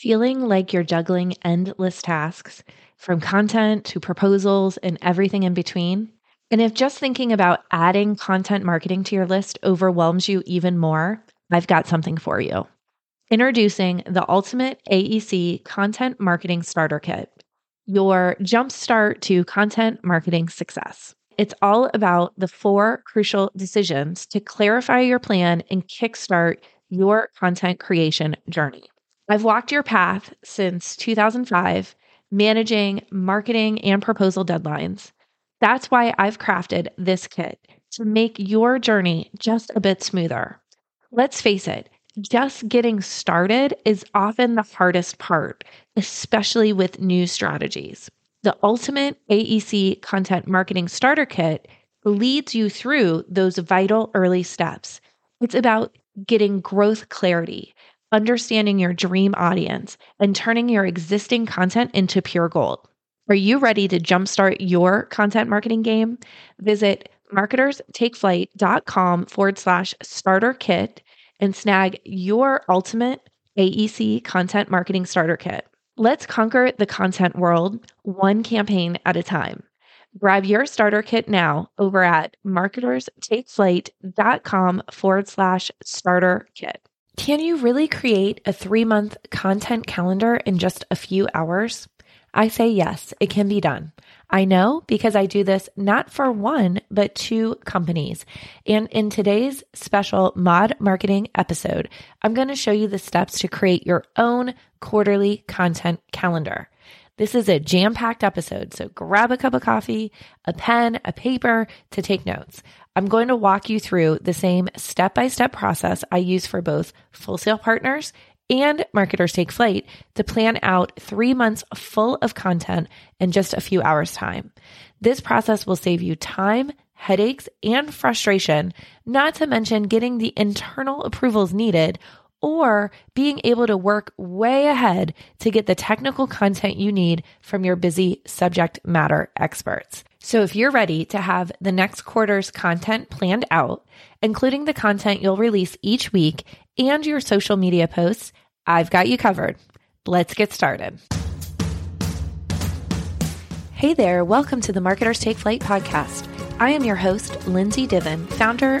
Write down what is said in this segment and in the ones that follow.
Feeling like you're juggling endless tasks from content to proposals and everything in between? And if just thinking about adding content marketing to your list overwhelms you even more, I've got something for you. Introducing the Ultimate AEC Content Marketing Starter Kit, your jumpstart to content marketing success. It's all about the four crucial decisions to clarify your plan and kickstart your content creation journey. I've walked your path since 2005, managing marketing and proposal deadlines. That's why I've crafted this kit to make your journey just a bit smoother. Let's face it, just getting started is often the hardest part, especially with new strategies. The Ultimate AEC Content Marketing Starter Kit leads you through those vital early steps. It's about getting growth clarity, understanding your dream audience, and turning your existing content into pure gold. Are you ready to jumpstart your content marketing game? Visit marketerstakeflight.com forward slash starter kit and snag your ultimate AEC content marketing starter kit. Let's conquer the content world one campaign at a time. Grab your starter kit now over at marketerstakeflight.com forward slash starter kit. Can you really create a three month content calendar in just a few hours? I say yes, it can be done. I know because I do this not for one, but two companies. And in today's special mod marketing episode, I'm going to show you the steps to create your own quarterly content calendar. This is a jam packed episode, so grab a cup of coffee, a pen, a paper to take notes. I'm going to walk you through the same step by step process I use for both Full Sail partners and marketers take flight to plan out three months full of content in just a few hours' time. This process will save you time, headaches, and frustration, not to mention getting the internal approvals needed or being able to work way ahead to get the technical content you need from your busy subject matter experts. So if you're ready to have the next quarter's content planned out, including the content you'll release each week and your social media posts, I've got you covered. Let's get started. Hey there, welcome to the Marketers Take Flight podcast. I am your host, Lindsay Diven, founder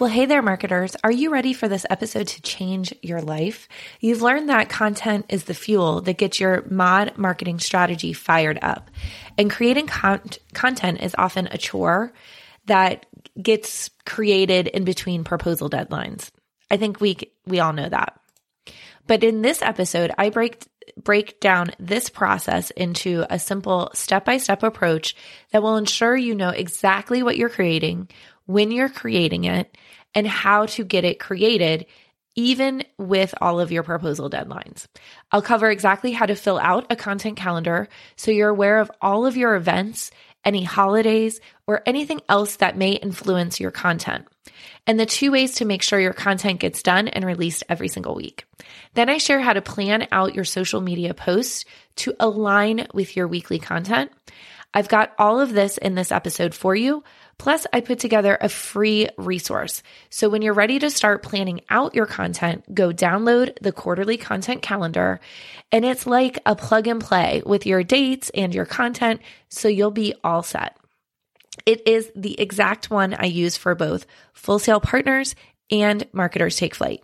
Well, hey there, marketers. Are you ready for this episode to change your life? You've learned that content is the fuel that gets your mod marketing strategy fired up. And creating con- content is often a chore that gets created in between proposal deadlines. I think we we all know that. But in this episode, I break break down this process into a simple step-by-step approach that will ensure you know exactly what you're creating, when you're creating it, and how to get it created even with all of your proposal deadlines. I'll cover exactly how to fill out a content calendar so you're aware of all of your events, any holidays, or anything else that may influence your content. And the two ways to make sure your content gets done and released every single week. Then I share how to plan out your social media posts to align with your weekly content. I've got all of this in this episode for you. Plus, I put together a free resource. So when you're ready to start planning out your content, go download the quarterly content calendar. And it's like a plug and play with your dates and your content. So you'll be all set. It is the exact one I use for both Full Sail partners and marketers take flight.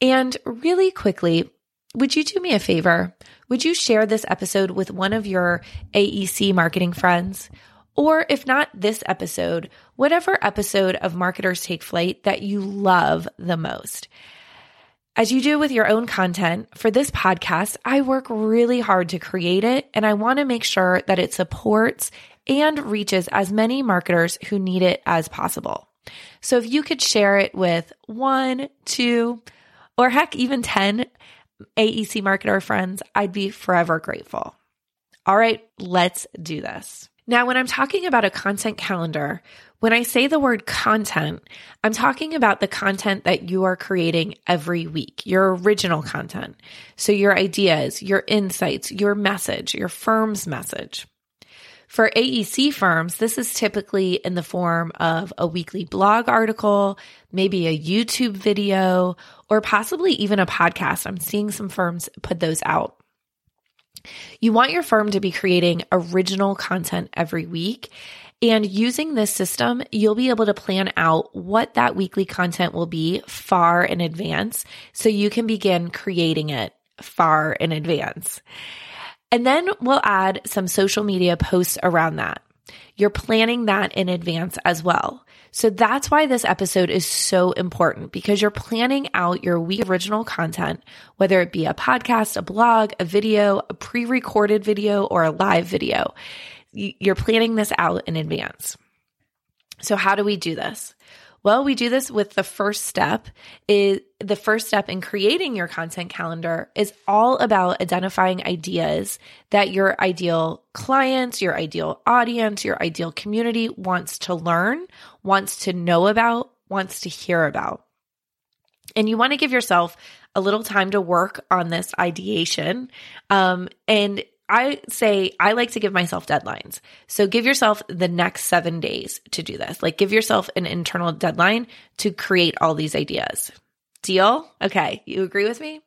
And really quickly, would you do me a favor? Would you share this episode with one of your AEC marketing friends? Or if not this episode, whatever episode of Marketers Take Flight that you love the most. As you do with your own content, for this podcast, I work really hard to create it and I want to make sure that it supports and reaches as many marketers who need it as possible. So if you could share it with one, two, or heck, even 10 AEC marketer friends, I'd be forever grateful. All right, let's do this. Now, when I'm talking about a content calendar, when I say the word content, I'm talking about the content that you are creating every week, your original content. So your ideas, your insights, your message, your firm's message. For AEC firms, this is typically in the form of a weekly blog article, maybe a YouTube video, or possibly even a podcast. I'm seeing some firms put those out. You want your firm to be creating original content every week. And using this system, you'll be able to plan out what that weekly content will be far in advance so you can begin creating it far in advance. And then we'll add some social media posts around that. You're planning that in advance as well. So that's why this episode is so important because you're planning out your week original content, whether it be a podcast, a blog, a video, a pre recorded video, or a live video. You're planning this out in advance. So, how do we do this? Well, we do this with the first step is the first step in creating your content calendar is all about identifying ideas that your ideal clients, your ideal audience, your ideal community wants to learn, wants to know about, wants to hear about. And you want to give yourself a little time to work on this ideation. Um, and I say I like to give myself deadlines. So give yourself the next seven days to do this. Like give yourself an internal deadline to create all these ideas. Deal? Okay. You agree with me?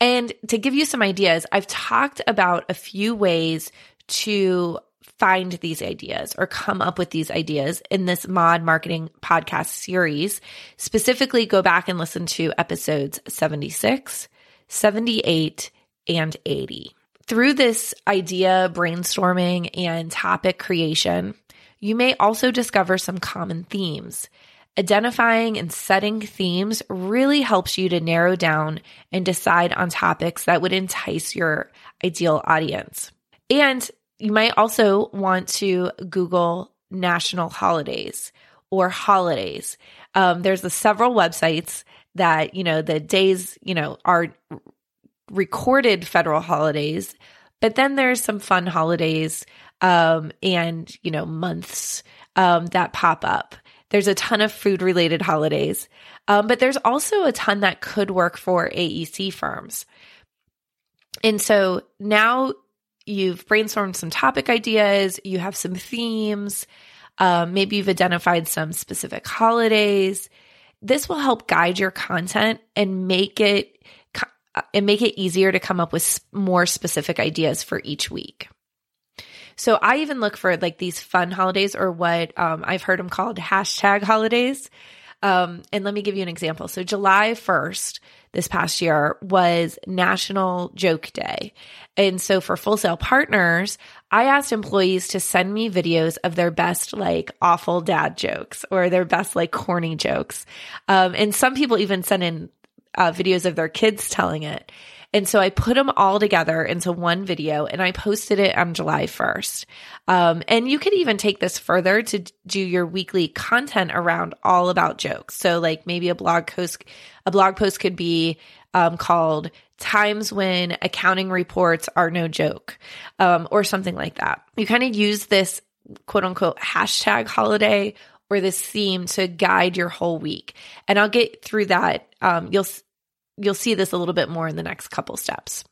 And to give you some ideas, I've talked about a few ways to find these ideas or come up with these ideas in this mod marketing podcast series. Specifically, go back and listen to episodes 76, 78, and 80. Through this idea brainstorming and topic creation, you may also discover some common themes. Identifying and setting themes really helps you to narrow down and decide on topics that would entice your ideal audience. And you might also want to Google national holidays or holidays. Um, there's a several websites that, you know, the days, you know, are recorded federal holidays, but then there's some fun holidays um, and, you know, months um, that pop up. There's a ton of food related holidays, um, but there's also a ton that could work for AEC firms. And so now you've brainstormed some topic ideas, you have some themes, um, maybe you've identified some specific holidays. This will help guide your content and make it and make it easier to come up with more specific ideas for each week. So I even look for like these fun holidays or what um, I've heard them called hashtag holidays. Um, and let me give you an example. So July 1st this past year was National Joke Day. And so for Full Sail Partners, I asked employees to send me videos of their best like awful dad jokes or their best like corny jokes. Um, and some people even sent in uh, videos of their kids telling it. And so I put them all together into one video and I posted it on July 1st. Um, and you could even take this further to do your weekly content around all about jokes. So like maybe a blog post, a blog post could be um, called times when accounting reports are no joke um, or something like that. You kind of use this quote unquote hashtag holiday or this theme to guide your whole week. And I'll get through that. Um, you'll you'll see this a little bit more in the next couple steps.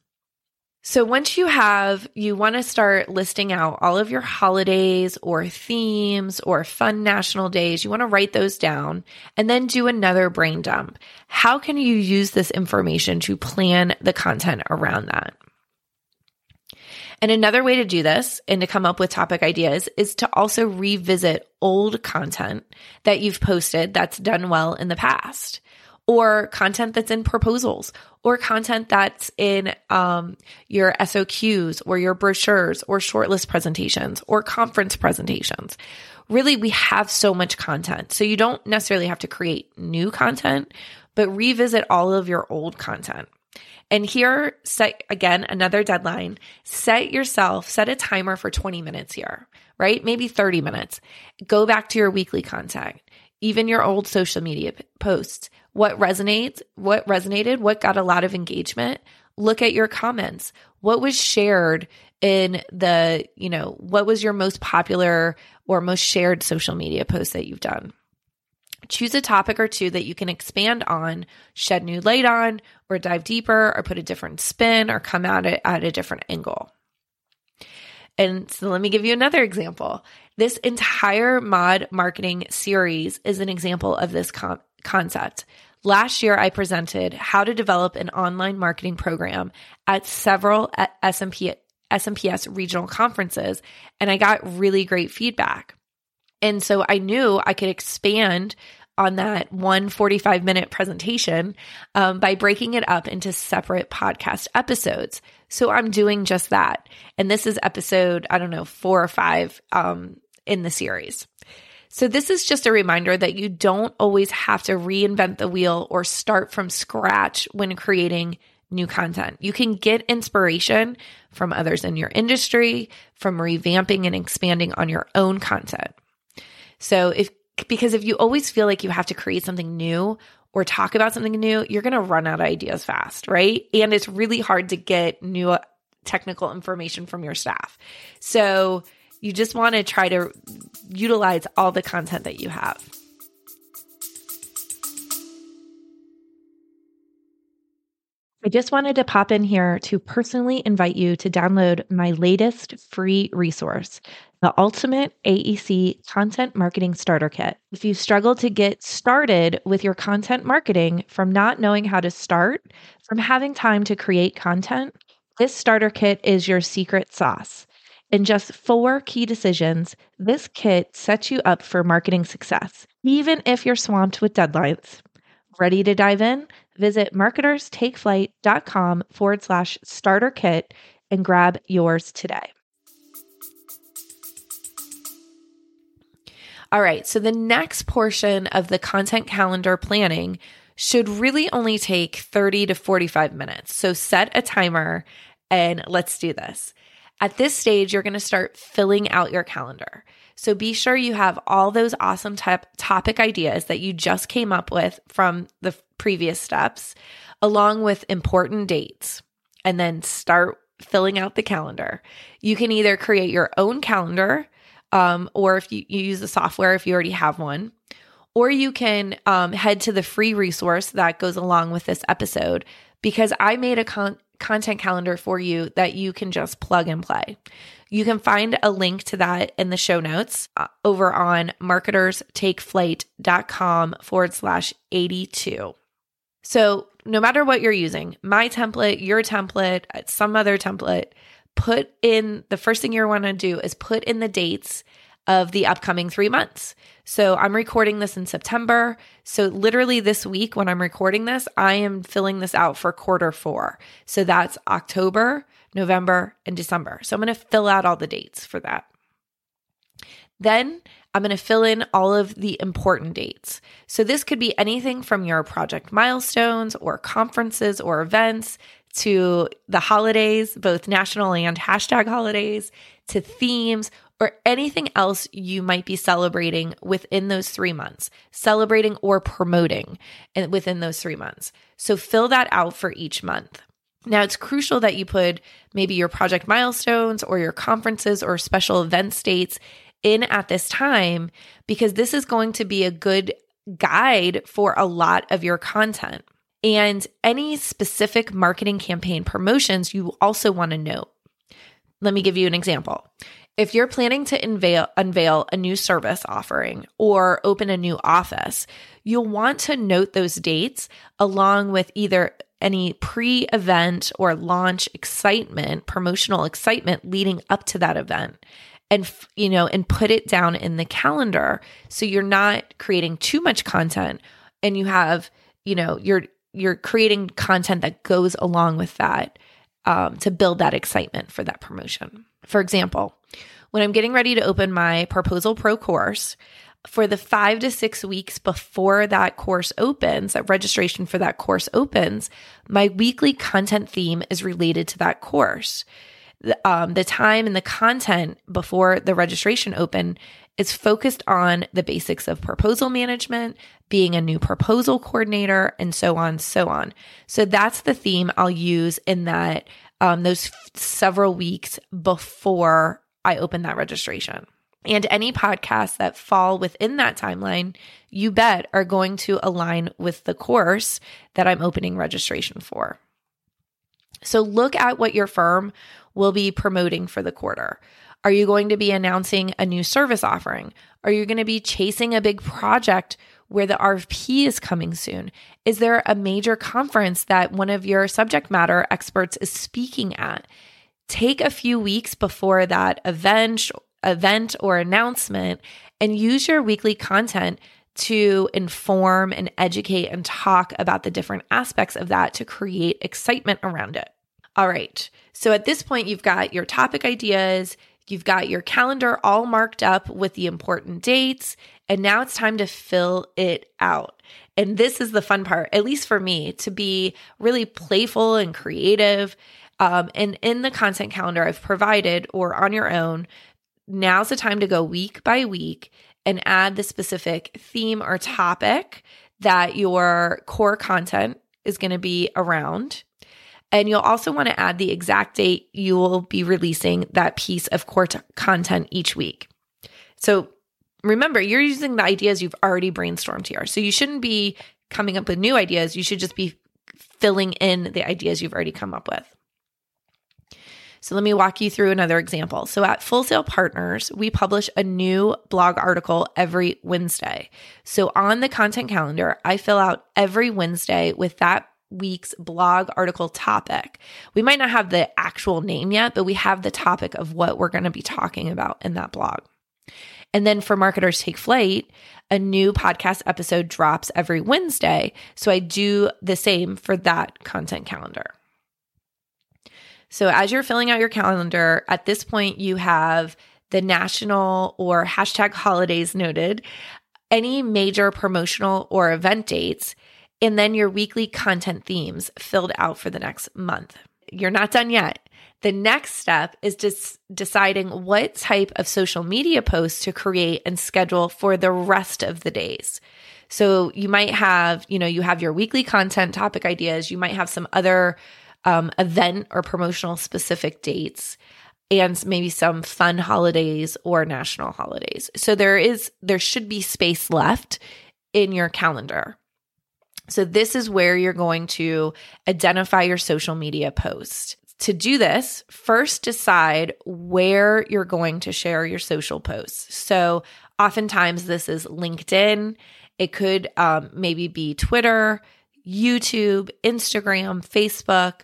So once you have, you want to start listing out all of your holidays or themes or fun national days. You want to write those down and then do another brain dump. How can you use this information to plan the content around that? And another way to do this and to come up with topic ideas is to also revisit old content that you've posted that's done well in the past or content that's in proposals or content that's in um, your SOQs or your brochures or shortlist presentations or conference presentations. Really, we have so much content. So you don't necessarily have to create new content, but revisit all of your old content. And here, set again another deadline. Set yourself, set a timer for 20 minutes here, right? Maybe 30 minutes. Go back to your weekly contact, even your old social media posts what resonates, what resonated, what got a lot of engagement, look at your comments. What was shared in the, you know, what was your most popular or most shared social media post that you've done? Choose a topic or two that you can expand on, shed new light on, or dive deeper, or put a different spin, or come at it at a different angle. And so let me give you another example. This entire mod marketing series is an example of this com- concept. Last year, I presented how to develop an online marketing program at several SMP, SMPS regional conferences, and I got really great feedback. And so I knew I could expand on that one 45 minute presentation um, by breaking it up into separate podcast episodes. So I'm doing just that. And this is episode, I don't know, four or five um, in the series. So, this is just a reminder that you don't always have to reinvent the wheel or start from scratch when creating new content. You can get inspiration from others in your industry, from revamping and expanding on your own content. So, if because if you always feel like you have to create something new or talk about something new, you're going to run out of ideas fast, right? And it's really hard to get new uh, technical information from your staff. So, you just want to try to utilize all the content that you have. I just wanted to pop in here to personally invite you to download my latest free resource, the Ultimate AEC Content Marketing Starter Kit. If you struggle to get started with your content marketing from not knowing how to start, from having time to create content, this starter kit is your secret sauce. In just four key decisions, this kit sets you up for marketing success, even if you're swamped with deadlines. Ready to dive in? Visit marketerstakeflight.com forward slash starter kit and grab yours today. All right, so the next portion of the content calendar planning should really only take 30 to 45 minutes. So set a timer and let's do this. At this stage, you're going to start filling out your calendar. So be sure you have all those awesome topic ideas that you just came up with from the previous steps, along with important dates, and then start filling out the calendar. You can either create your own calendar, um, or if you, you, use the software, if you already have one, or you can um, head to the free resource that goes along with this episode because I made a con- content calendar for you that you can just plug and play. You can find a link to that in the show notes uh, over on marketerstakeflight.com forward slash 82. So, no matter what you're using, my template, your template, uh, some other template, put in the first thing you want to do is put in the dates of the upcoming three months. So I'm recording this in September. So literally this week, when I'm recording this, I am filling this out for quarter four. So that's October, November, and December. So I'm going to fill out all the dates for that. Then I'm going to fill in all of the important dates. So this could be anything from your project milestones or conferences or events to the holidays, both national and hashtag holidays, to themes or anything else you might be celebrating within those three months, celebrating or promoting within those three months. So fill that out for each month. Now, it's crucial that you put maybe your project milestones or your conferences or special event dates in at this time because this is going to be a good guide for a lot of your content. And any specific marketing campaign promotions you also want to note. Let me give you an example. If you're planning to unveil, unveil a new service offering or open a new office, you'll want to note those dates along with either any pre event or launch excitement, promotional excitement leading up to that event. And, you know, and put it down in the calendar so you're not creating too much content and you have, you know, you're, you're creating content that goes along with that um, to build that excitement for that promotion. For example, when I'm getting ready to open my Proposal Pro course, for the five to six weeks before that course opens, that registration for that course opens, my weekly content theme is related to that course. the, um, the time and the content before the registration open is focused on the basics of proposal management, being a new proposal coordinator, and so on, so on. So that's the theme I'll use in that um, those f- several weeks before I open that registration. And any podcasts that fall within that timeline, you bet are going to align with the course that I'm opening registration for. So look at what your firm will be promoting for the quarter. Are you going to be announcing a new service offering? Are you going to be chasing a big project where the RFP is coming soon? Is there a major conference that one of your subject matter experts is speaking at? Take a few weeks before that event event or announcement and use your weekly content to inform and educate and talk about the different aspects of that to create excitement around it. All right. So at this point, you've got your topic ideas, you've got your calendar all marked up with the important dates, and now it's time to fill it out. And this is the fun part, at least for me, to be really playful and creative. Um, and in the content calendar I've provided or on your own, now's the time to go week by week and add the specific theme or topic that your core content is going to be around. And you'll also want to add the exact date you will be releasing that piece of core t- content each week. So remember, you're using the ideas you've already brainstormed here. So you shouldn't be coming up with new ideas. You should just be filling in the ideas you've already come up with. So let me walk you through another example. So at Full Sail Partners, we publish a new blog article every Wednesday. So on the content calendar, I fill out every Wednesday with that week's blog article topic. We might not have the actual name yet, but we have the topic of what we're going to be talking about in that blog. And then for Marketers Take Flight, a new podcast episode drops every Wednesday. So I do the same for that content calendar. So as you're filling out your calendar, at this point, you have the national or hashtag holidays noted, any major promotional or event dates, and then your weekly content themes filled out for the next month. You're not done yet. The next step is just deciding what type of social media posts to create and schedule for the rest of the days. So you might have, you know, you have your weekly content topic ideas, you might have some other um, event or promotional specific dates and maybe some fun holidays or national holidays. So there is there should be space left in your calendar. So this is where you're going to identify your social media post. To do this, first decide where you're going to share your social posts. So oftentimes this is LinkedIn. It could um, maybe be Twitter, YouTube, Instagram, Facebook.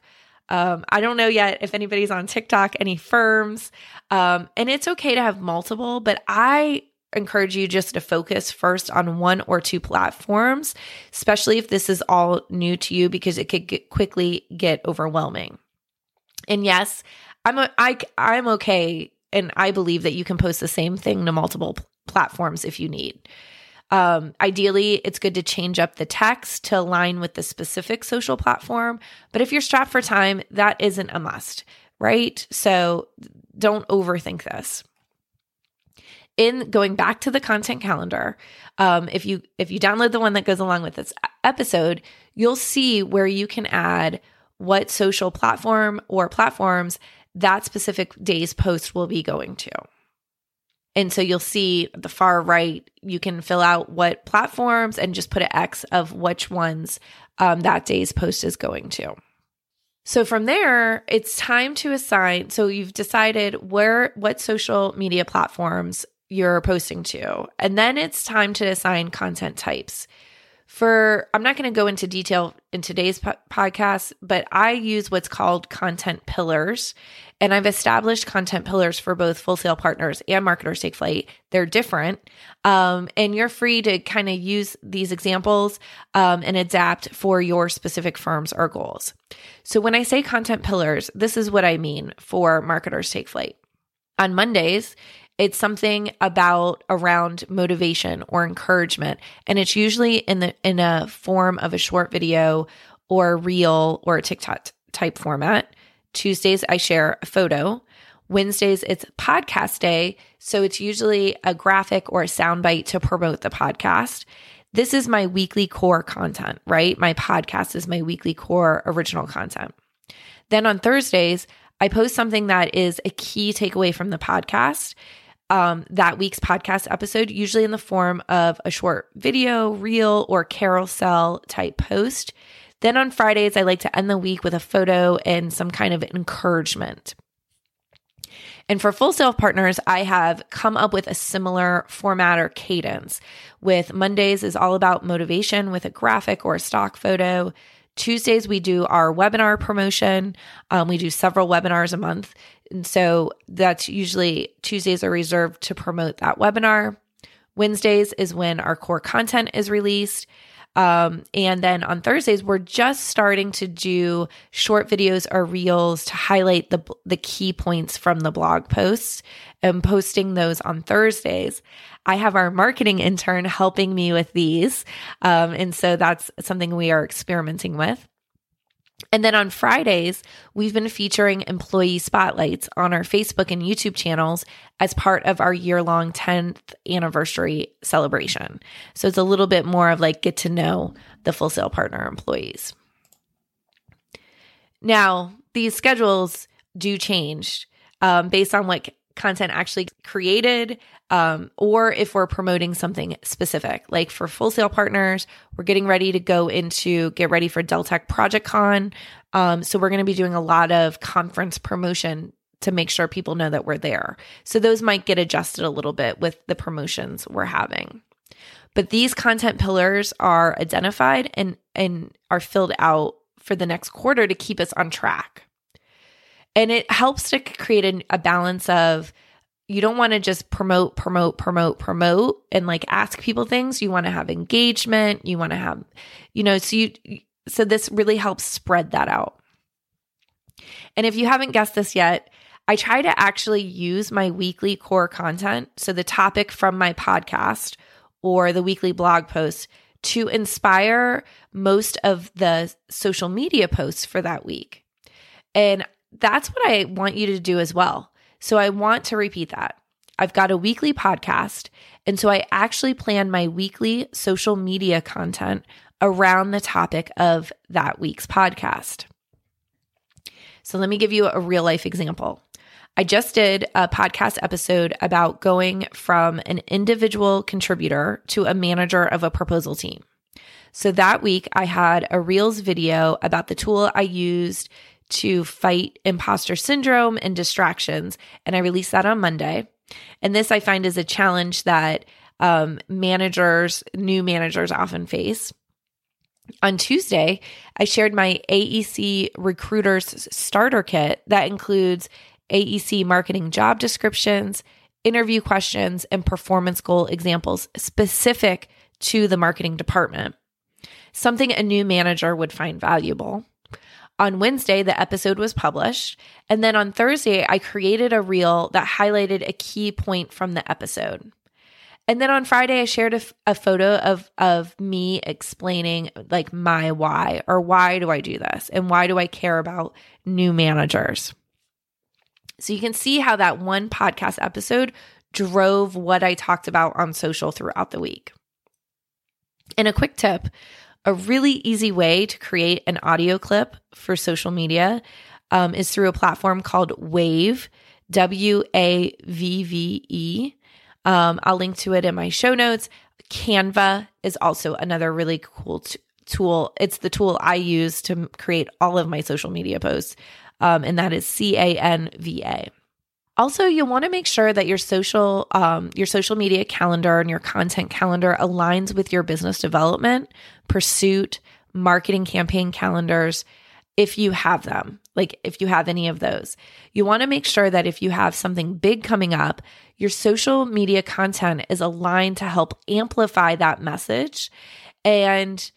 Um, I don't know yet if anybody's on TikTok, any firms. Um, and it's okay to have multiple, but I encourage you just to focus first on one or two platforms, especially if this is all new to you, because it could get quickly get overwhelming. And yes, I'm a, I, I'm okay, and I believe that you can post the same thing to multiple platforms if you need. Um, ideally, it's good to change up the text to align with the specific social platform. But if you're strapped for time, that isn't a must, right? So don't overthink this. In going back to the content calendar, um, if you if you download the one that goes along with this episode, you'll see where you can add what social platform or platforms that specific day's post will be going to. And so you'll see the far right, you can fill out what platforms and just put an X of which ones um, that day's post is going to. So from there, it's time to assign. So you've decided where, what social media platforms you're posting to. And then it's time to assign content types. For i'm not going to go into detail in today's po- podcast but i use what's called content pillars. And i've established content pillars for both full sail partners and marketers take flight. They're different. Um, and you're free to kind of use these examples um, and adapt for your specific firms or goals. So when i say content pillars this is what i mean for marketers take flight. On mondays it's something about around motivation or encouragement. And it's usually in the in a form of a short video or reel or a TikTok type format. Tuesdays, I share a photo. Wednesdays, it's podcast day. So it's usually a graphic or a soundbite to promote the podcast. This is my weekly core content, right? My podcast is my weekly core original content. Then on Thursdays, I post something that is a key takeaway from the podcast. Um, that week's podcast episode, usually in the form of a short video, reel, or carousel type post. Then on Fridays, I like to end the week with a photo and some kind of encouragement. And for full sail partners, I have come up with a similar format or cadence. With Mondays is all about motivation with a graphic or a stock photo. Tuesdays, we do our webinar promotion. Um, we do several webinars a month. And so that's usually Tuesdays are reserved to promote that webinar. Wednesdays is when our core content is released. Um, and then on Thursdays, we're just starting to do short videos or reels to highlight the the key points from the blog posts and posting those on Thursdays. I have our marketing intern helping me with these. Um, and so that's something we are experimenting with. And then on Fridays, we've been featuring employee spotlights on our Facebook and YouTube channels as part of our year long 10th anniversary celebration. So it's a little bit more of like get to know the full sail partner employees. Now, these schedules do change um, based on what content actually created um, or if we're promoting something specific. Like for full sale partners, we're getting ready to go into get ready for Deltek ProjectCon. Um, so we're going to be doing a lot of conference promotion to make sure people know that we're there. So those might get adjusted a little bit with the promotions we're having. But these content pillars are identified and and are filled out for the next quarter to keep us on track. And it helps to create a, a balance of you don't want to just promote, promote, promote, promote and like ask people things. You want to have engagement. You want to have, you know, so you, so this really helps spread that out. And if you haven't guessed this yet, I try to actually use my weekly core content, so the topic from my podcast or the weekly blog post, to inspire most of the social media posts for that week. And that's what I want you to do as well. So I want to repeat that. I've got a weekly podcast. And so I actually plan my weekly social media content around the topic of that week's podcast. So let me give you a real life example. I just did a podcast episode about going from an individual contributor to a manager of a proposal team. So that week, I had a Reels video about the tool I used to fight imposter syndrome and distractions. And I released that on Monday. And this I find is a challenge that um, managers, new managers often face. On Tuesday, I shared my AEC Recruiters Starter Kit that includes AEC marketing job descriptions, interview questions, and performance goal examples specific to the marketing department. Something a new manager would find valuable. On Wednesday, the episode was published. And then on Thursday, I created a reel that highlighted a key point from the episode. And then on Friday, I shared a, photo of, of me explaining like my why or why do I do this and why do I care about new managers. So you can see how that one podcast episode drove what I talked about on social throughout the week. And a quick tip a really easy way to create an audio clip for social media um, is through a platform called Wavve, W A V V E. Um, I'll link to it in my show notes. Canva is also another really cool t- tool. It's the tool I use to create all of my social media posts, um, and that is C A N V A. Also, you'll want to make sure that your social um, your social media calendar and your content calendar aligns with your business development, pursuit, marketing campaign calendars if you have them. Like if you have any of those. You want to make sure that if you have something big coming up, your social media content is aligned to help amplify that message and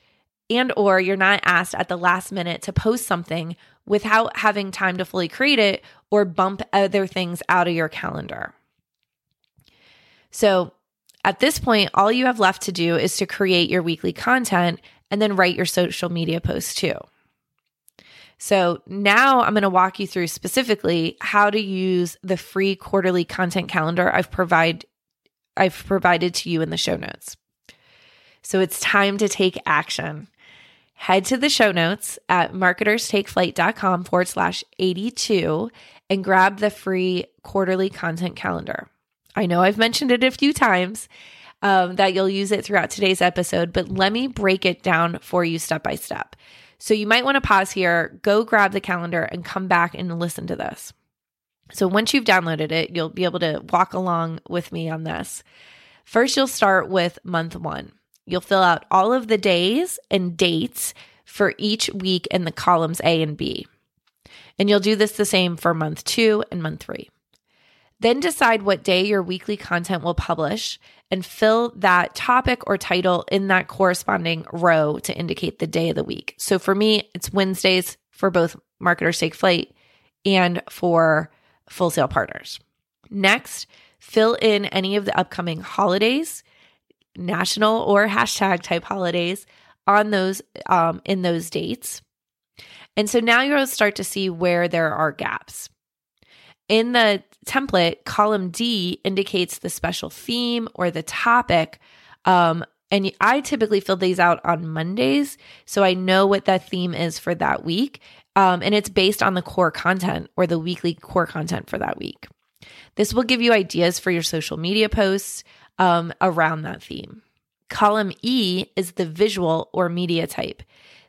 and or you're not asked at the last minute to post something without having time to fully create it or bump other things out of your calendar. So, at this point, all you have left to do is to create your weekly content and then write your social media posts too. So now I'm going to walk you through specifically how to use the free quarterly content calendar I've provide I've provided to you in the show notes. So it's time to take action. Head to the show notes at marketerstakeflight.com forward slash 82 and grab the free quarterly content calendar. I know I've mentioned it a few times um, that you'll use it throughout today's episode, but let me break it down for you step by step. So you might want to pause here, go grab the calendar, and come back and listen to this. So once you've downloaded it, you'll be able to walk along with me on this. First, you'll start with month one. You'll fill out all of the days and dates for each week in the columns A and B. And you'll do this the same for month two and month three. Then decide what day your weekly content will publish and fill that topic or title in that corresponding row to indicate the day of the week. So for me, it's Wednesdays for both Marketers Take Flight and for Full Sail Partners. Next, fill in any of the upcoming holidays, national or hashtag type holidays on those um, in those dates. And so now you'll start to see where there are gaps. In the template, column D indicates the special theme or the topic. Um, and I typically fill these out on Mondays. So I know what that theme is for that week. Um, and it's based on the core content or the weekly core content for that week. This will give you ideas for your social media posts um, around that theme. Column E is the visual or media type.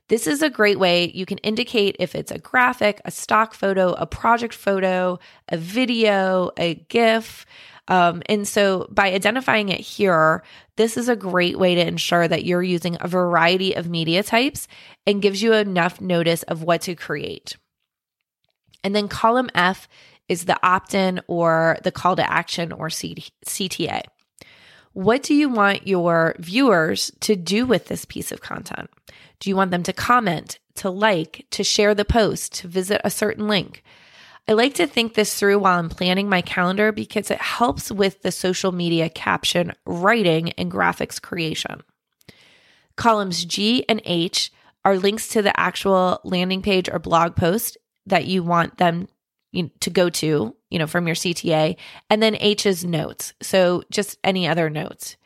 This is a great way you can indicate if it's a graphic, a stock photo, a project photo, a video, a GIF. Um, and so by identifying it here, this is a great way to ensure that you're using a variety of media types and gives you enough notice of what to create. And then column F is the opt in or the call to action or CTA. What do you want your viewers to do with this piece of content? Do you want them to comment, to like, to share the post, to visit a certain link? I like to think this through while I'm planning my calendar because it helps with the social media caption writing and graphics creation. Columns G and H are links to the actual landing page or blog post that you want them to go to, you know, from your CTA. And then H is notes. So just any other notes.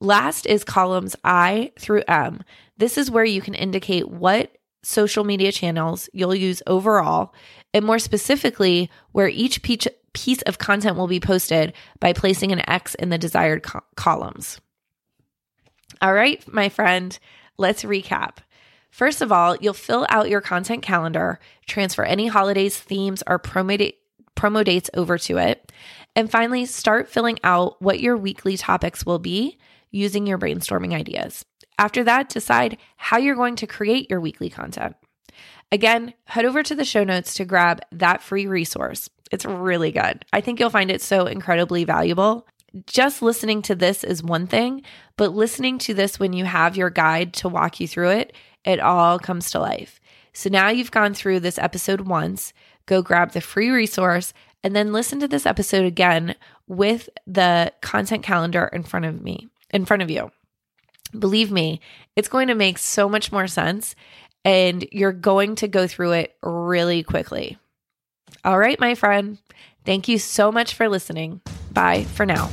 Last is columns I through M. This is where you can indicate what social media channels you'll use overall, and more specifically, where each piece of content will be posted by placing an X in the desired co- columns. All right, my friend, let's recap. First of all, you'll fill out your content calendar, transfer any holidays, themes, or promo, promo dates over to it. And finally, start filling out what your weekly topics will be using your brainstorming ideas. After that, decide how you're going to create your weekly content. Again, head over to the show notes to grab that free resource. It's really good. I think you'll find it so incredibly valuable. Just listening to this is one thing, but listening to this when you have your guide to walk you through it, it all comes to life. So now you've gone through this episode once, go grab the free resource and then listen to this episode again with the content calendar in front of me, in front of you. Believe me, it's going to make so much more sense and you're going to go through it really quickly. All right, my friend. Thank you so much for listening. Bye for now.